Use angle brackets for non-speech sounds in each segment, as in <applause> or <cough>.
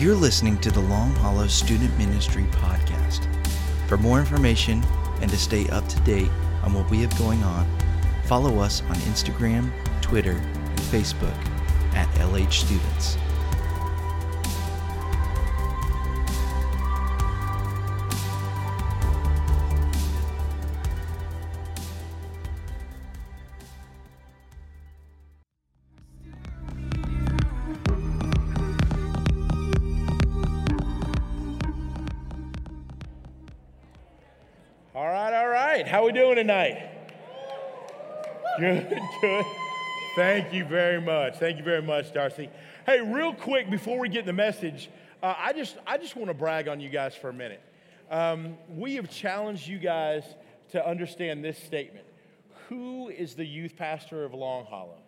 You're listening to the Long Hollow Student Ministry Podcast. For more information and to stay up to date on what we have going on, follow us on Instagram, Twitter, and Facebook at LH Students. We doing tonight? Good, good. Thank you very much. Thank you very much, Darcy. Hey, real quick before we get the message, uh, I just I just want to brag on you guys for a minute. Um, we have challenged you guys to understand this statement. Who is the youth pastor of Long Hollow?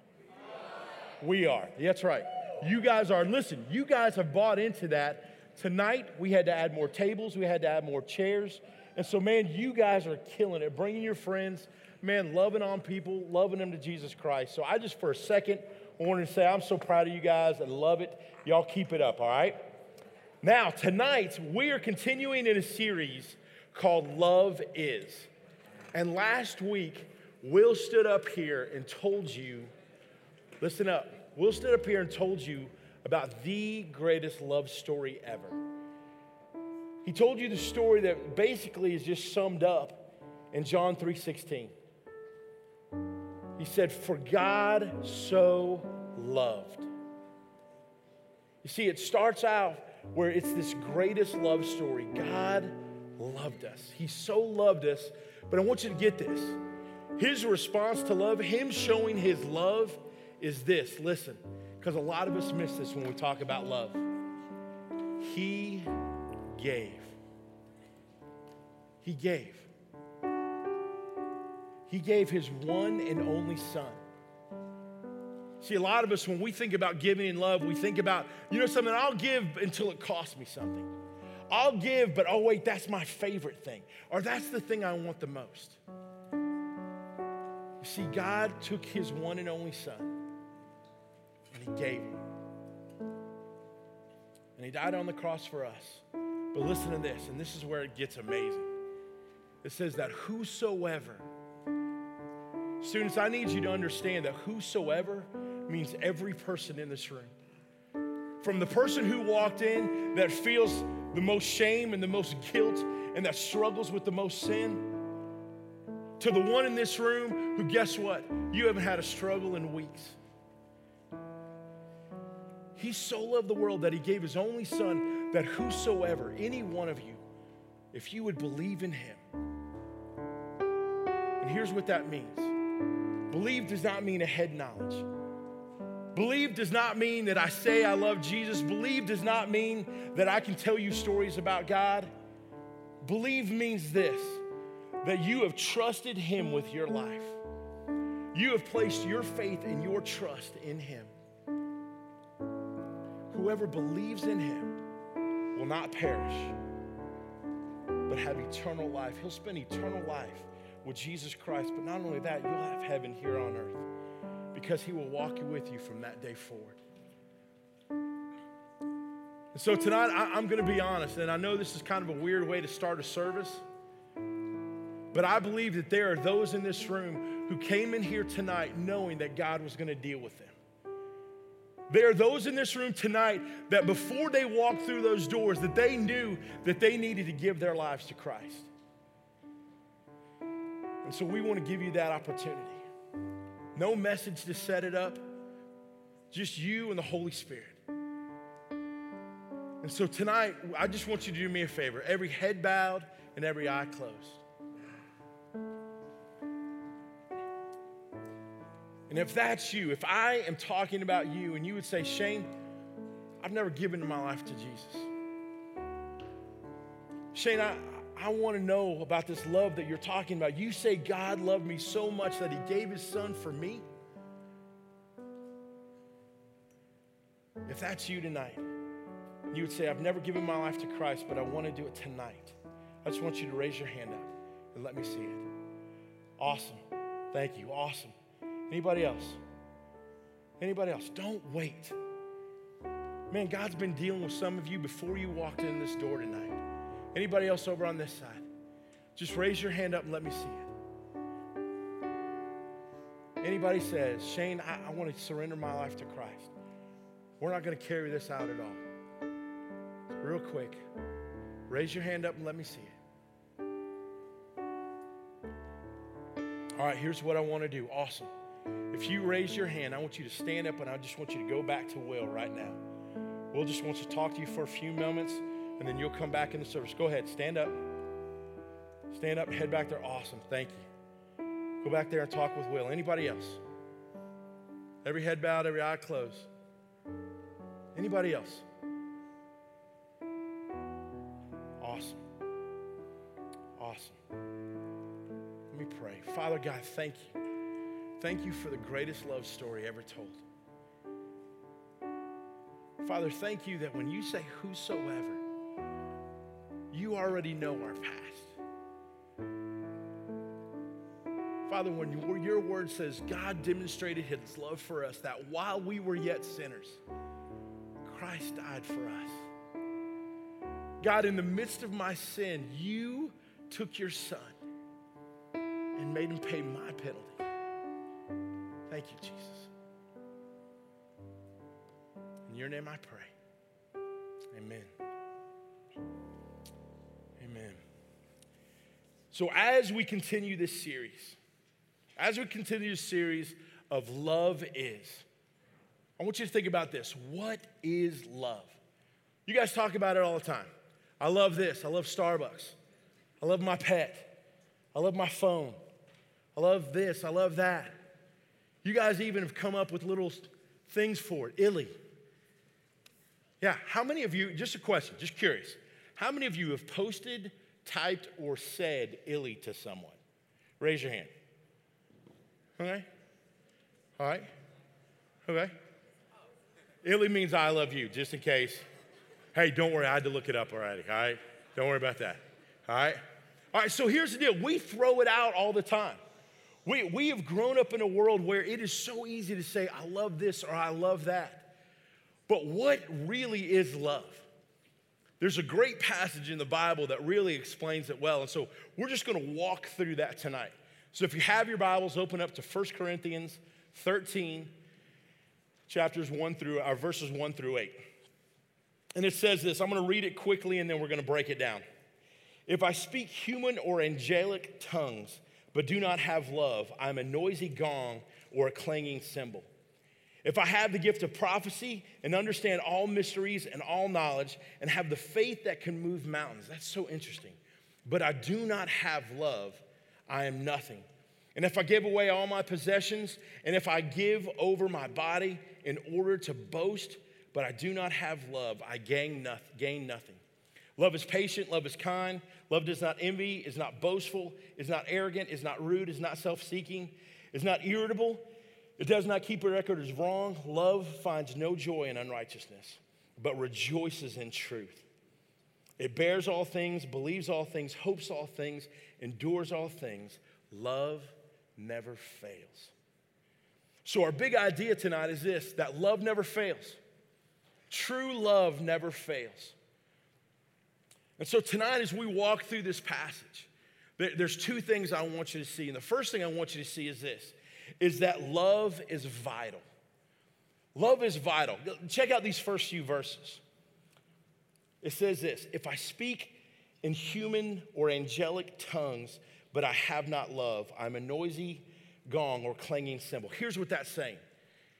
We are. That's right. You guys are. Listen, you guys have bought into that. Tonight, we had to add more tables, we had to add more chairs. And so, man, you guys are killing it, bringing your friends, man, loving on people, loving them to Jesus Christ. So, I just for a second wanted to say I'm so proud of you guys. I love it. Y'all keep it up, all right? Now, tonight, we are continuing in a series called Love Is. And last week, Will stood up here and told you, listen up, Will stood up here and told you about the greatest love story ever. He told you the story that basically is just summed up in John 3:16. He said, "For God so loved." You see, it starts out where it's this greatest love story. God loved us. He so loved us, but I want you to get this. His response to love, him showing his love, is this. Listen, because a lot of us miss this when we talk about love. He gave. He gave. He gave his one and only son. See, a lot of us, when we think about giving in love, we think about, you know, something, I'll give until it costs me something. I'll give, but oh, wait, that's my favorite thing. Or that's the thing I want the most. You see, God took his one and only son and he gave him. And he died on the cross for us. But listen to this, and this is where it gets amazing. It says that whosoever, students, I need you to understand that whosoever means every person in this room. From the person who walked in that feels the most shame and the most guilt and that struggles with the most sin, to the one in this room who, guess what? You haven't had a struggle in weeks. He so loved the world that he gave his only son that whosoever, any one of you, if you would believe in him. And here's what that means believe does not mean a head knowledge. Believe does not mean that I say I love Jesus. Believe does not mean that I can tell you stories about God. Believe means this that you have trusted him with your life. You have placed your faith and your trust in him. Whoever believes in him will not perish, but have eternal life. He'll spend eternal life with Jesus Christ. But not only that, you'll have heaven here on earth because he will walk with you from that day forward. And so tonight, I, am going to be honest, and I know this is kind of a weird way to start a service, but I believe that there are those in this room who came in here tonight knowing that God was going to deal with them. There are those in this room tonight that before they walked through those doors that they knew that they needed to give their lives to Christ. And so we want to give you that opportunity. No message to set it up, just you and the Holy Spirit. And so tonight, I just want you to do me a favor every head bowed and every eye closed. And if that's you, if I am talking about you and you would say, Shane, I've never given my life to Jesus. Shane, I, I want to know about this love that you're talking about. You say God loved me so much that he gave his son for me. If that's you tonight, you would say, I've never given my life to Christ, but I want to do it tonight. I just want you to raise your hand up and let me see it. Awesome. Thank you. Awesome. Anybody else? Anybody else? Don't wait. Man, God's been dealing with some of you before you walked in this door tonight. Anybody else over on this side? Just raise your hand up and let me see it. Anybody says, Shane, I, I want to surrender my life to Christ. We're not going to carry this out at all. Real quick, raise your hand up and let me see it. All right, here's what I want to do. Awesome. If you raise your hand, I want you to stand up and I just want you to go back to Will right now. Will just wants to talk to you for a few moments and then you'll come back in the service. Go ahead, stand up. Stand up, head back there. Awesome, thank you. Go back there and talk with Will. Anybody else? Every head bowed, every eye closed. Anybody else? Awesome. Awesome. Let me pray. Father God, thank you. Thank you for the greatest love story ever told. Father, thank you that when you say whosoever, you already know our past. Father, when your word says God demonstrated his love for us, that while we were yet sinners, Christ died for us. God, in the midst of my sin, you took your son and made him pay my penalty. Thank you, Jesus. In your name I pray. Amen. Amen. So, as we continue this series, as we continue this series of Love Is, I want you to think about this. What is love? You guys talk about it all the time. I love this. I love Starbucks. I love my pet. I love my phone. I love this. I love that. You guys even have come up with little things for it. Illy. Yeah, how many of you, just a question, just curious, how many of you have posted, typed, or said illy to someone? Raise your hand. Okay? All right? Okay? Illy means I love you, just in case. Hey, don't worry, I had to look it up already, all right? Don't worry about that, all right? All right, so here's the deal we throw it out all the time. We, we have grown up in a world where it is so easy to say, I love this or I love that. But what really is love? There's a great passage in the Bible that really explains it well. And so we're just going to walk through that tonight. So if you have your Bibles, open up to 1 Corinthians 13, chapters 1 through, our verses 1 through 8. And it says this I'm going to read it quickly and then we're going to break it down. If I speak human or angelic tongues, but do not have love, I'm a noisy gong or a clanging cymbal. If I have the gift of prophecy and understand all mysteries and all knowledge and have the faith that can move mountains, that's so interesting. But I do not have love, I am nothing. And if I give away all my possessions and if I give over my body in order to boast, but I do not have love, I gain nothing. Love is patient, love is kind, love does not envy, is not boastful, is not arrogant, is not rude, is not self seeking, is not irritable, it does not keep a record as wrong. Love finds no joy in unrighteousness, but rejoices in truth. It bears all things, believes all things, hopes all things, endures all things. Love never fails. So, our big idea tonight is this that love never fails. True love never fails. And so tonight, as we walk through this passage, there's two things I want you to see. And the first thing I want you to see is this is that love is vital. Love is vital. Check out these first few verses. It says this If I speak in human or angelic tongues, but I have not love, I'm a noisy gong or clanging cymbal. Here's what that's saying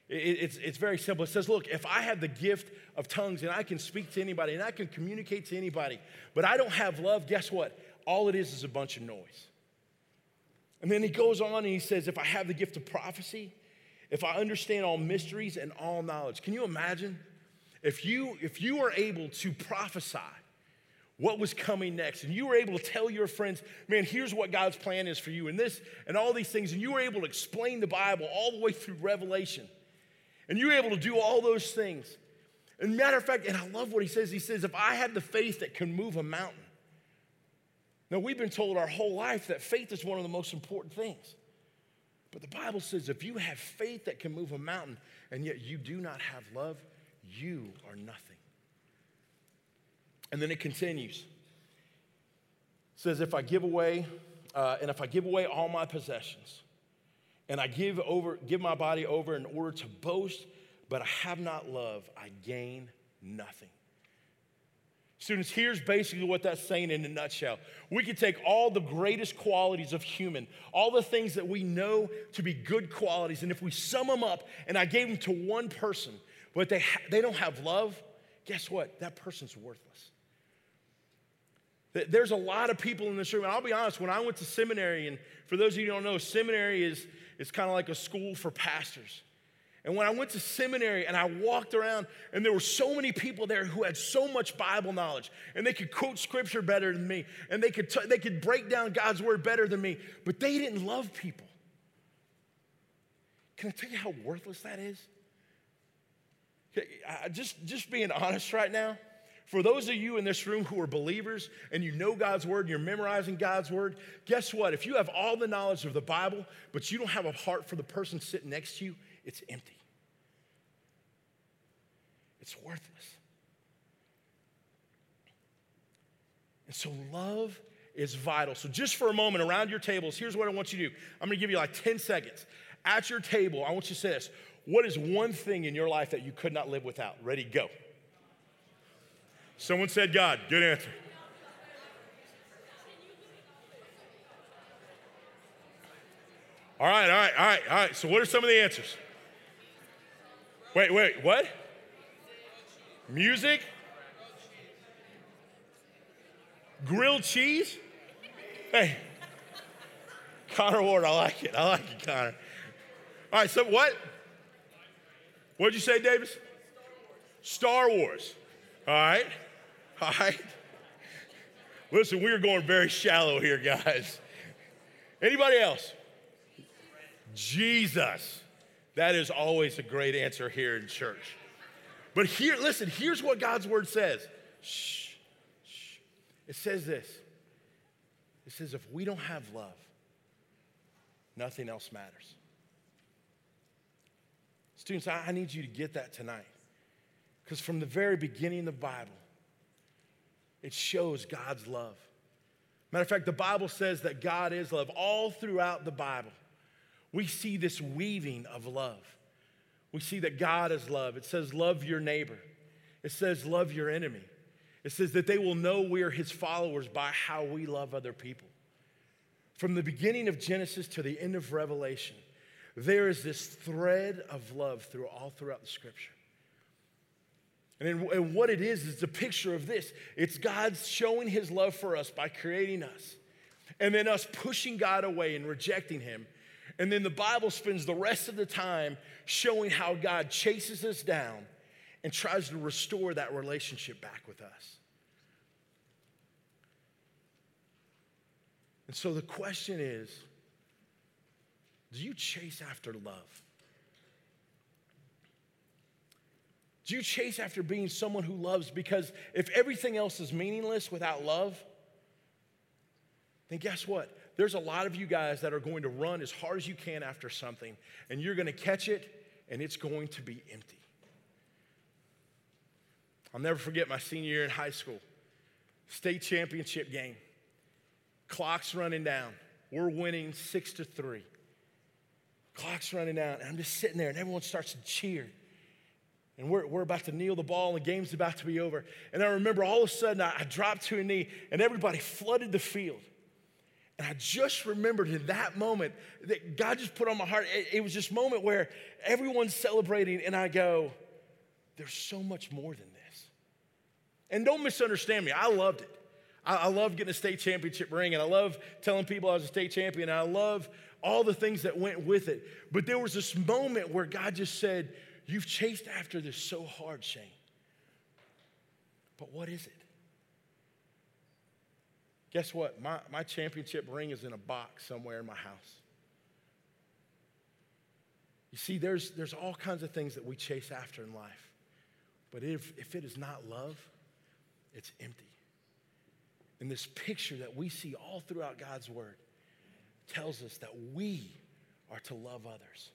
it's, it's very simple. It says, Look, if I have the gift of tongues and I can speak to anybody and I can communicate to anybody, but I don't have love, guess what? All it is is a bunch of noise. And then he goes on and he says, If I have the gift of prophecy, if I understand all mysteries and all knowledge, can you imagine? If you, if you are able to prophesy what was coming next, and you were able to tell your friends, man, here's what God's plan is for you, and this, and all these things, and you were able to explain the Bible all the way through Revelation and you're able to do all those things. And matter of fact, and I love what he says. He says, if I have the faith that can move a mountain. Now, we've been told our whole life that faith is one of the most important things. But the Bible says if you have faith that can move a mountain and yet you do not have love, you are nothing. And then it continues. It says, if I give away, uh, and if I give away all my possessions, and I give over, give my body over in order to boast, but I have not love, I gain nothing. Students, here's basically what that's saying in a nutshell. We could take all the greatest qualities of human, all the things that we know to be good qualities, and if we sum them up and I gave them to one person, but they, ha- they don't have love, guess what? That person's worthless. There's a lot of people in this room, and I'll be honest, when I went to seminary, and for those of you who don't know, seminary is, is kind of like a school for pastors. And when I went to seminary and I walked around, and there were so many people there who had so much Bible knowledge, and they could quote scripture better than me, and they could, t- they could break down God's word better than me, but they didn't love people. Can I tell you how worthless that is? Just, just being honest right now, for those of you in this room who are believers and you know God's word and you're memorizing God's word, guess what? If you have all the knowledge of the Bible, but you don't have a heart for the person sitting next to you, it's empty. It's worthless. And so love is vital. So, just for a moment around your tables, here's what I want you to do. I'm gonna give you like 10 seconds. At your table, I want you to say this What is one thing in your life that you could not live without? Ready, go. Someone said God. Good answer. All right, all right, all right, all right. So, what are some of the answers? Wait, wait, what? Music? Grilled cheese? Hey, Connor Ward, I like it. I like it, Connor. All right, so what? What'd you say, Davis? Star Wars. All right, all right. Listen, we are going very shallow here, guys. Anybody else? Jesus. That is always a great answer here in church. But here, listen, here's what God's word says. Shh, shh. It says this. It says, if we don't have love, nothing else matters. Students, I, I need you to get that tonight. Because from the very beginning of the Bible, it shows God's love. Matter of fact, the Bible says that God is love. All throughout the Bible, we see this weaving of love. We see that God is love. It says, Love your neighbor. It says, Love your enemy. It says that they will know we are his followers by how we love other people. From the beginning of Genesis to the end of Revelation, there is this thread of love through all throughout the scripture. And, and what it is, is a picture of this it's God showing his love for us by creating us, and then us pushing God away and rejecting him. And then the Bible spends the rest of the time showing how God chases us down and tries to restore that relationship back with us. And so the question is do you chase after love? Do you chase after being someone who loves? Because if everything else is meaningless without love, then guess what? There's a lot of you guys that are going to run as hard as you can after something, and you're going to catch it, and it's going to be empty. I'll never forget my senior year in high school, state championship game. Clock's running down. We're winning six to three. Clock's running down, and I'm just sitting there, and everyone starts to cheer. And we're, we're about to kneel the ball, and the game's about to be over. And I remember all of a sudden I, I dropped to a knee, and everybody flooded the field. And I just remembered in that moment that God just put on my heart. It, it was this moment where everyone's celebrating, and I go, There's so much more than this. And don't misunderstand me, I loved it. I, I love getting a state championship ring, and I love telling people I was a state champion, and I love all the things that went with it. But there was this moment where God just said, You've chased after this so hard, Shane. But what is it? Guess what? My, my championship ring is in a box somewhere in my house. You see, there's, there's all kinds of things that we chase after in life. But if, if it is not love, it's empty. And this picture that we see all throughout God's word tells us that we are to love others.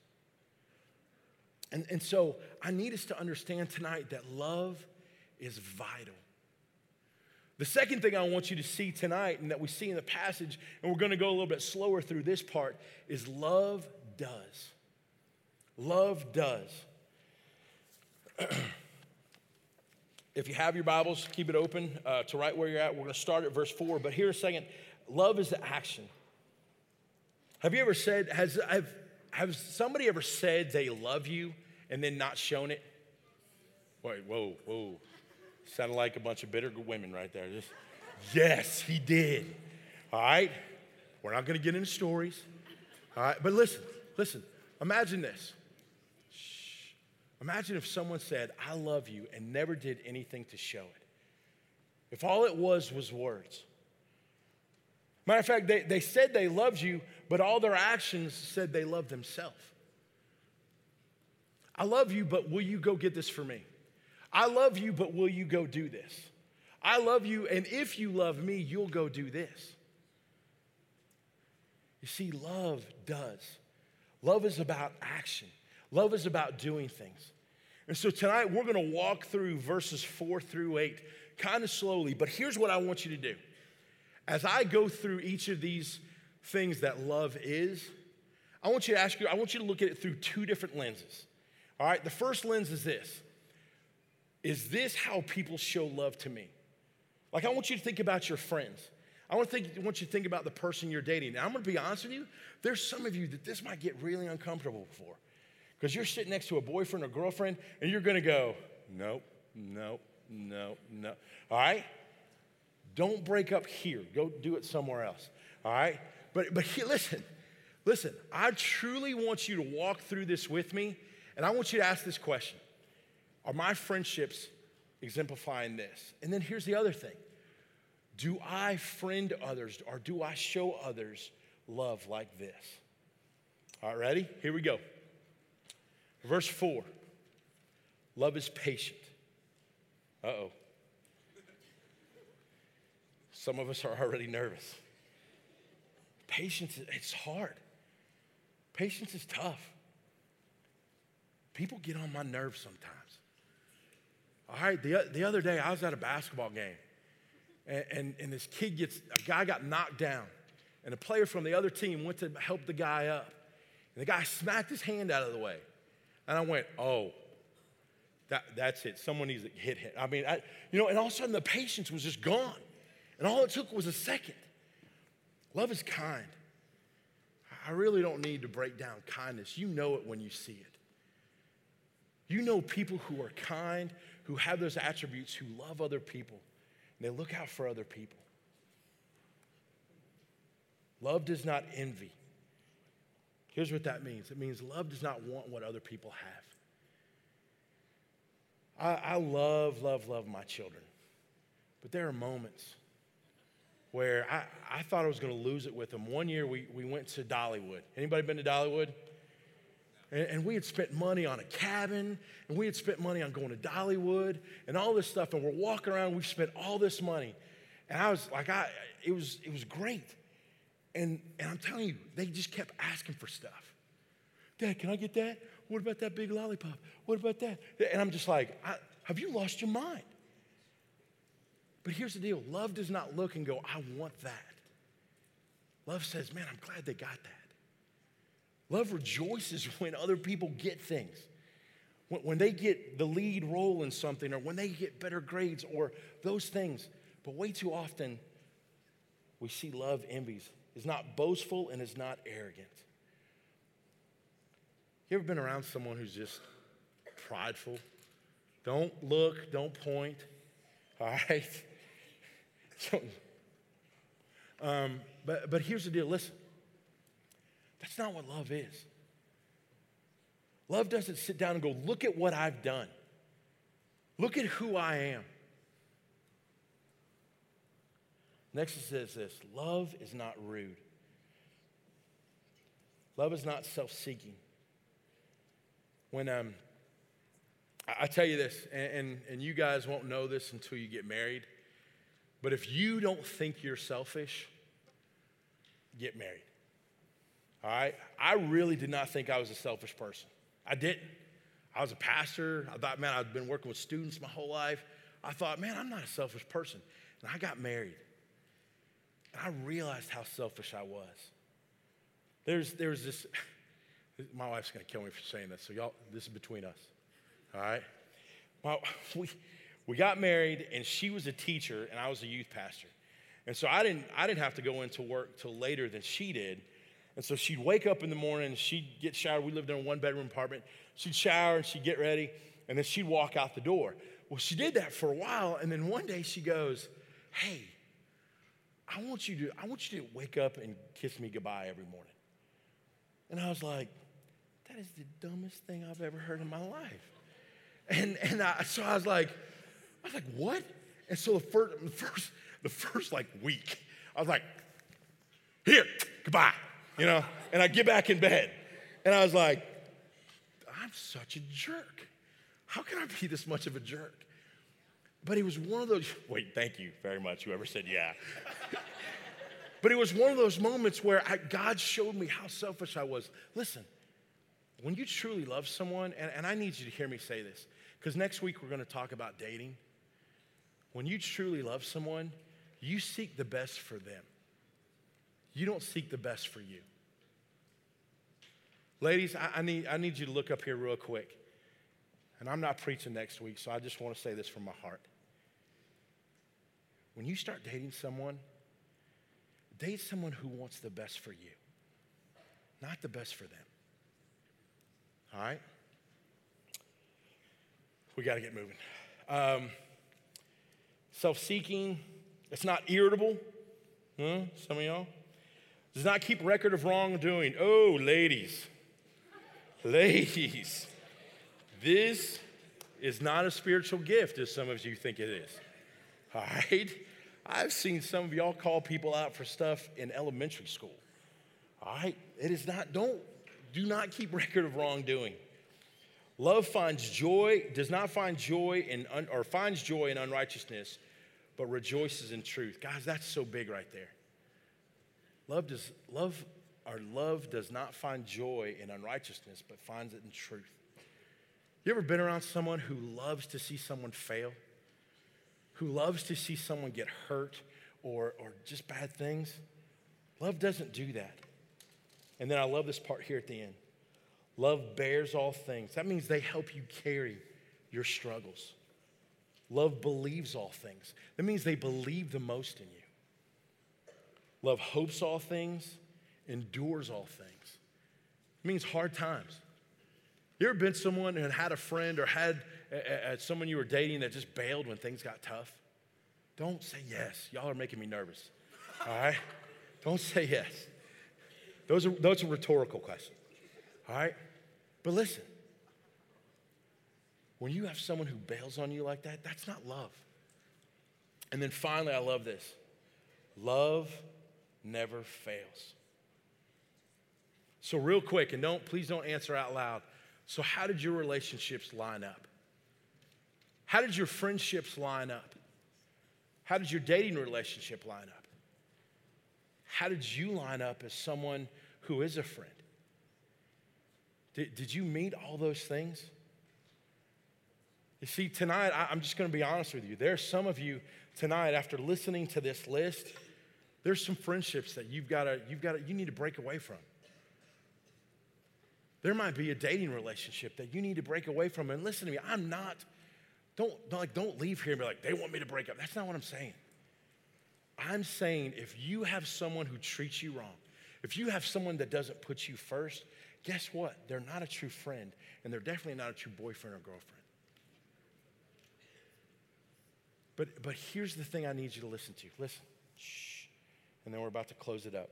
And, and so I need us to understand tonight that love is vital. The second thing I want you to see tonight and that we see in the passage, and we're going to go a little bit slower through this part, is love does. Love does. <clears throat> if you have your Bibles, keep it open uh, to right where you're at. We're going to start at verse 4, but here a second. Love is the action. Have you ever said, has, have, have somebody ever said they love you and then not shown it? Wait, whoa, whoa. Sounded like a bunch of bitter women right there. Just, yes, he did. All right? We're not going to get into stories. All right? But listen, listen. Imagine this. Shh. Imagine if someone said, I love you, and never did anything to show it. If all it was was words. Matter of fact, they, they said they loved you, but all their actions said they loved themselves. I love you, but will you go get this for me? I love you, but will you go do this? I love you, and if you love me, you'll go do this. You see, love does. Love is about action, love is about doing things. And so tonight we're going to walk through verses four through eight kind of slowly, but here's what I want you to do. As I go through each of these things that love is, I want you to ask you, I want you to look at it through two different lenses. All right, the first lens is this is this how people show love to me? Like, I want you to think about your friends. I want, to think, I want you to think about the person you're dating. Now, I'm to be honest with you. There's some of you that this might get really uncomfortable for because you're sitting next to a boyfriend or girlfriend and you're to go, nope, nope, nope, nope. All right? Don't break up here. Go do it somewhere else. All right? But, but here, listen, listen, I truly want you to walk through this with me, and I want you to ask this question are my friendships exemplifying this? And then here's the other thing Do I friend others or do I show others love like this? All right, ready? Here we go. Verse 4 Love is patient. Uh oh. Some of us are already nervous. Patience, it's hard. Patience is tough. People get on my nerves sometimes. All right, the, the other day I was at a basketball game, and, and, and this kid gets, a guy got knocked down, and a player from the other team went to help the guy up. And the guy smacked his hand out of the way. And I went, oh, that, that's it. Someone needs to hit him. I mean, I, you know, and all of a sudden the patience was just gone. And all it took was a second. Love is kind. I really don't need to break down kindness. You know it when you see it. You know people who are kind, who have those attributes, who love other people, and they look out for other people. Love does not envy. Here's what that means it means love does not want what other people have. I, I love, love, love my children. But there are moments where I, I thought I was going to lose it with them. One year we, we went to Dollywood. Anybody been to Dollywood? And, and, we had spent money on a cabin, and we had spent money on going to Dollywood and all this stuff. And we're walking around, we've spent all this money. And I was like, I, it was, it was great. And, and I'm telling you, they just kept asking for stuff. Dad, can I get that? What about that big lollipop? What about that? And I'm just like, have you lost your mind? But here's the deal love does not look and go, I want that. Love says, man, I'm glad they got that. Love rejoices <laughs> when other people get things. When they get the lead role in something or when they get better grades or those things. But way too often, we see love envies. Is not boastful and is not arrogant. You ever been around someone who's just prideful? Don't look, don't point, all right? So, um, but, but here's the deal listen, that's not what love is. Love doesn't sit down and go, look at what I've done. Look at who I am. Next it says this love is not rude. Love is not self seeking. When um, I, tell you this, and, and, and you guys won't know this until you get married, but if you don't think you're selfish, get married. All right? I really did not think I was a selfish person. I didn't. I was a pastor. I thought, man, I've been working with students my whole life. I thought, man, I'm not a selfish person. And I got married. And I realized how selfish I was. There's, there's this, <laughs> my wife's gonna kill me for saying this, so y'all, this is between us, all right? Well, <laughs> we, we got married, and she was a teacher, and I was a youth pastor. And so I didn't, I didn't have to go into work till later than she did. And so she'd wake up in the morning, she'd get showered. We lived in a one bedroom apartment. She'd shower and she'd get ready, and then she'd walk out the door. Well, she did that for a while, and then one day she goes, Hey, I want you to, I want you to wake up and kiss me goodbye every morning. And I was like, that is the dumbest thing I've ever heard in my life. And, and I, so I was like, I was like, what? And so the first, the first, the first like week, I was like, here, goodbye, you know? And I get back in bed. And I was like, I'm such a jerk. How can I be this much of a jerk? But it was one of those, wait, thank you very much, whoever said yeah. <laughs> but it was one of those moments where I, God showed me how selfish I was. Listen, when you truly love someone, and, and I need you to hear me say this, because next week we're going to talk about dating. When you truly love someone, you seek the best for them. You don't seek the best for you. Ladies, I, I, need, I need you to look up here real quick. And I'm not preaching next week, so I just want to say this from my heart. When you start dating someone, date someone who wants the best for you, not the best for them. All right? We got to get moving. Um, Self seeking, it's not irritable. Huh? Some of y'all. Does not keep record of wrongdoing. Oh, ladies. ladies. This is not a spiritual gift as some of you think it is. All right? I've seen some of y'all call people out for stuff in elementary school. All right? It is not, don't, do not keep record of wrongdoing. Love finds joy, does not find joy in, or finds joy in unrighteousness, but rejoices in truth. Guys, that's so big right there. Love does, love, our love does not find joy in unrighteousness, but finds it in truth. You ever been around someone who loves to see someone fail? Who loves to see someone get hurt or, or just bad things? Love doesn't do that. And then I love this part here at the end. Love bears all things. That means they help you carry your struggles. Love believes all things. That means they believe the most in you. Love hopes all things, endures all things. It means hard times. You ever been someone and had a friend or had a, a, someone you were dating that just bailed when things got tough? Don't say yes. Y'all are making me nervous. All right? Don't say yes. Those are, those are rhetorical questions. All right? But listen, when you have someone who bails on you like that, that's not love. And then finally, I love this love never fails. So, real quick, and don't please don't answer out loud. So, how did your relationships line up? How did your friendships line up? How did your dating relationship line up? How did you line up as someone who is a friend? Did, did you meet all those things? You see, tonight, I, I'm just going to be honest with you. There are some of you tonight, after listening to this list, there's some friendships that you've got to, you've got to, you need to break away from. There might be a dating relationship that you need to break away from. And listen to me, I'm not, don't, like, don't leave here and be like, they want me to break up. That's not what I'm saying. I'm saying if you have someone who treats you wrong, if you have someone that doesn't put you first, guess what? They're not a true friend, and they're definitely not a true boyfriend or girlfriend. But, but here's the thing I need you to listen to. Listen. Shh. And then we're about to close it up.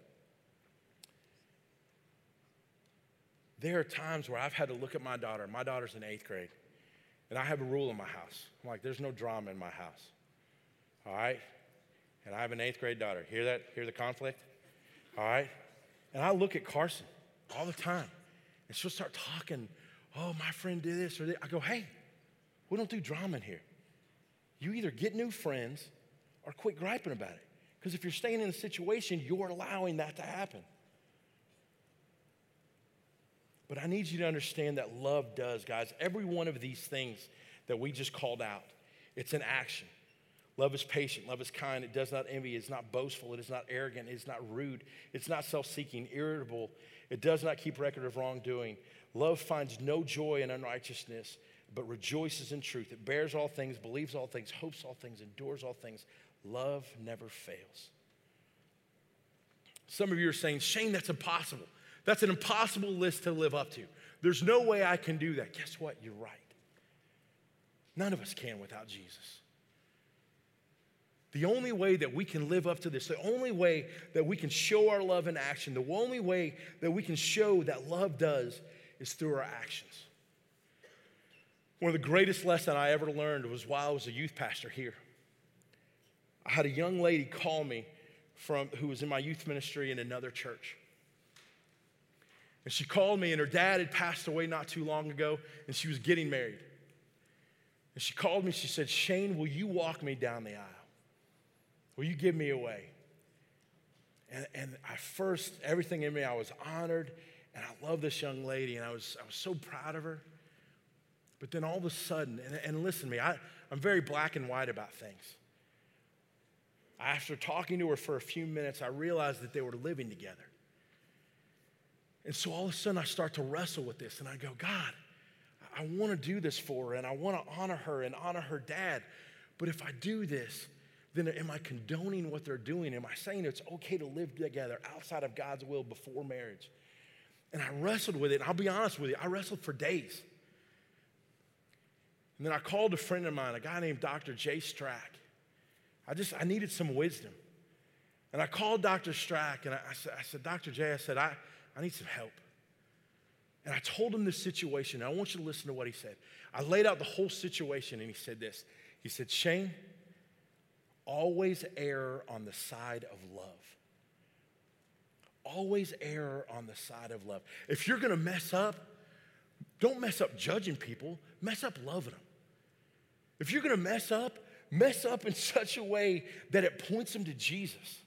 There are times where I've had to look at my daughter. My daughter's in eighth grade. And I have a rule in my house. I'm like, there's no drama in my house. All right? And I have an eighth grade daughter. Hear that? Hear the conflict? All right? And I look at Carson all the time. And she'll start talking, oh, my friend did this or that. I go, hey, we don't do drama in here. You either get new friends or quit griping about it. Because if you're staying in a situation, you're allowing that to happen. But I need you to understand that love does, guys. Every one of these things that we just called out, it's an action. Love is patient, love is kind, it does not envy, it's not boastful, it is not arrogant, it's not rude, it's not self seeking, irritable, it does not keep record of wrongdoing. Love finds no joy in unrighteousness, but rejoices in truth. It bears all things, believes all things, hopes all things, endures all things. Love never fails. Some of you are saying, Shane, that's impossible. That's an impossible list to live up to. There's no way I can do that. Guess what? You're right. None of us can without Jesus. The only way that we can live up to this, the only way that we can show our love in action, the only way that we can show that love does is through our actions. One of the greatest lessons I ever learned was while I was a youth pastor here. I had a young lady call me from who was in my youth ministry in another church. And she called me, and her dad had passed away not too long ago, and she was getting married. And she called me, she said, Shane, will you walk me down the aisle? Will you give me away? And, and I first, everything in me, I was honored, and I love this young lady, and I was, I was so proud of her. But then all of a sudden, and, and listen to me, I, I'm very black and white about things. After talking to her for a few minutes, I realized that they were living together. And so all of a sudden, I start to wrestle with this, and I go, God, I want to do this for her, and I want to honor her and honor her dad. But if I do this, then am I condoning what they're doing? Am I saying it's okay to live together outside of God's will before marriage? And I wrestled with it, I'll be honest with you, I wrestled for days. And then I called a friend of mine, a guy named Dr. Jay Strack. I just, I needed some wisdom. And I called Dr. Strack and I, I, said, I said, Dr. J, I said, I, I need some help. And I told him this situation. I want you to listen to what he said. I laid out the whole situation and he said this. He said, Shane, always err on the side of love. Always err on the side of love. If you're gonna mess up, don't mess up judging people, mess up loving them. If you're gonna mess up, mess up in <laughs> such a way that it points them to Jesus.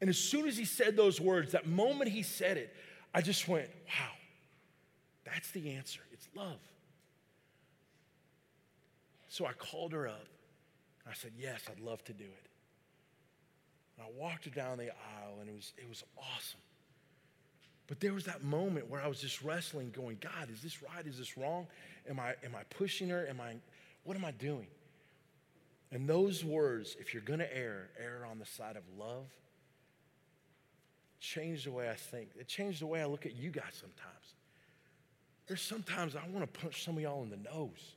And as soon as he said those words, that moment he said it, I just went, wow, that's the answer. It's love. So I called her up. I said, yes, I'd love to do it. And I walked her down the aisle, and it was, it was awesome. But there was that moment where I was just wrestling, going, God, is this right? Is this wrong? Am I, am I pushing her? Am I, what am I doing? And those words, if you're going to err, err on the side of love, changed the way I think. It changed the way I look at you guys sometimes. There's sometimes I want to punch some of y'all in the nose.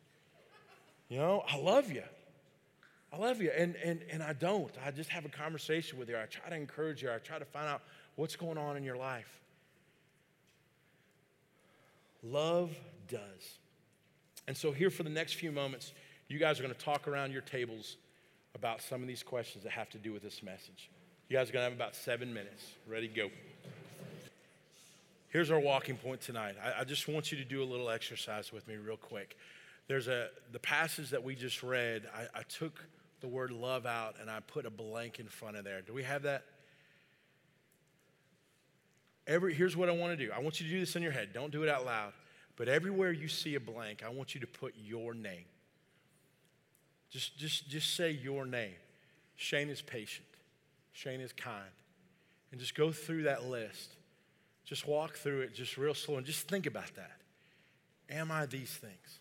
You know, I love you. I love you. And, and, and I don't. I just have a conversation with you. I try to encourage you. I try to find out what's going on in your life. Love does. And so, here for the next few moments, you guys are going to talk around your tables about some of these questions that have to do with this message. You guys are going to have about seven minutes. Ready, go. Here's our walking point tonight. I, I, just want you to do a little exercise with me, real quick. There's a the passage that we just read. I, I took the word love out and I put a blank in front of there. Do we have that? Every here's what I want to do. I want you to do this in your head. Don't do it out loud. But everywhere you see a blank, I want you to put your name. Just, just, just say your name. Shane is patient. Shane is kind. And just go through that list. Just walk through it just real slow and just think about that. Am I these things?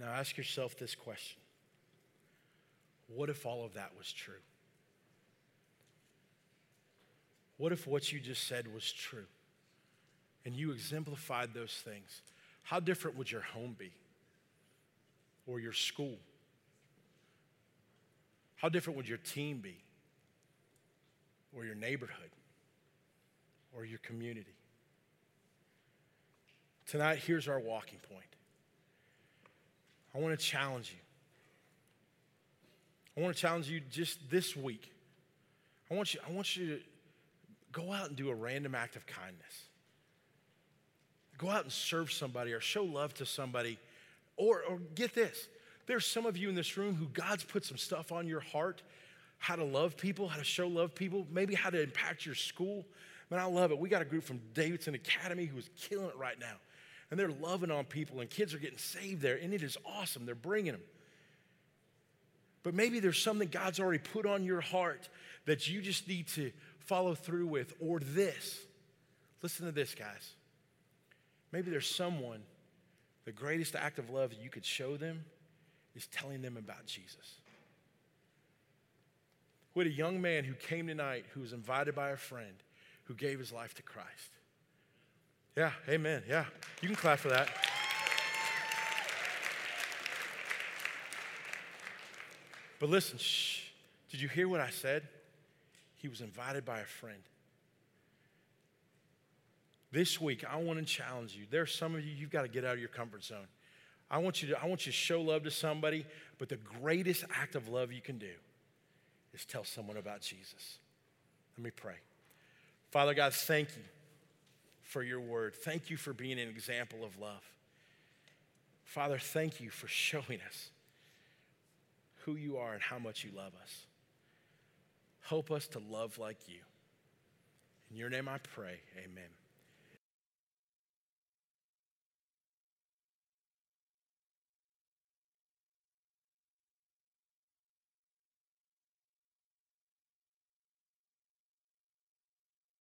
Now ask yourself this question What if all of that was true? What if what you just said was true and you exemplified those things? How different would your home be? or your school? How different would your team be? Or your neighborhood? Or your community? Tonight, here's our walking point. I want to challenge you. I want to challenge you just this week. I want you, I want you to go out and do a random act of kindness. Go out and serve somebody or show love to somebody or, or get this there's some of you in this room who God's put some stuff on your heart how to love people, how to show love people, maybe how to impact your school, Man, I love it. We got a group from Davidson Academy who is killing it right now. And they're loving on people, and kids are getting saved there, and it is awesome. They're bringing them. But maybe there's something God's already put on your heart that you just need to follow through with, or this. Listen to this, guys. Maybe there's someone, the greatest act of love you could show them is telling them about Jesus. We had a young man who came tonight who was invited by a friend who gave his life to Christ. Yeah, amen. Yeah, you can clap for that. But listen, shh. Did you hear what I said? He was invited by a friend. This week, I want to challenge you. There are some of you, you've got to get out of your comfort zone. I want you to, I want you to show love to somebody, but the greatest act of love you can do is tell someone about Jesus. Let me pray. Father God, thank you for your word. Thank you for being an example of love. Father, thank you for showing us who you are and how much you love us. Help us to love like you. In your name I pray, amen.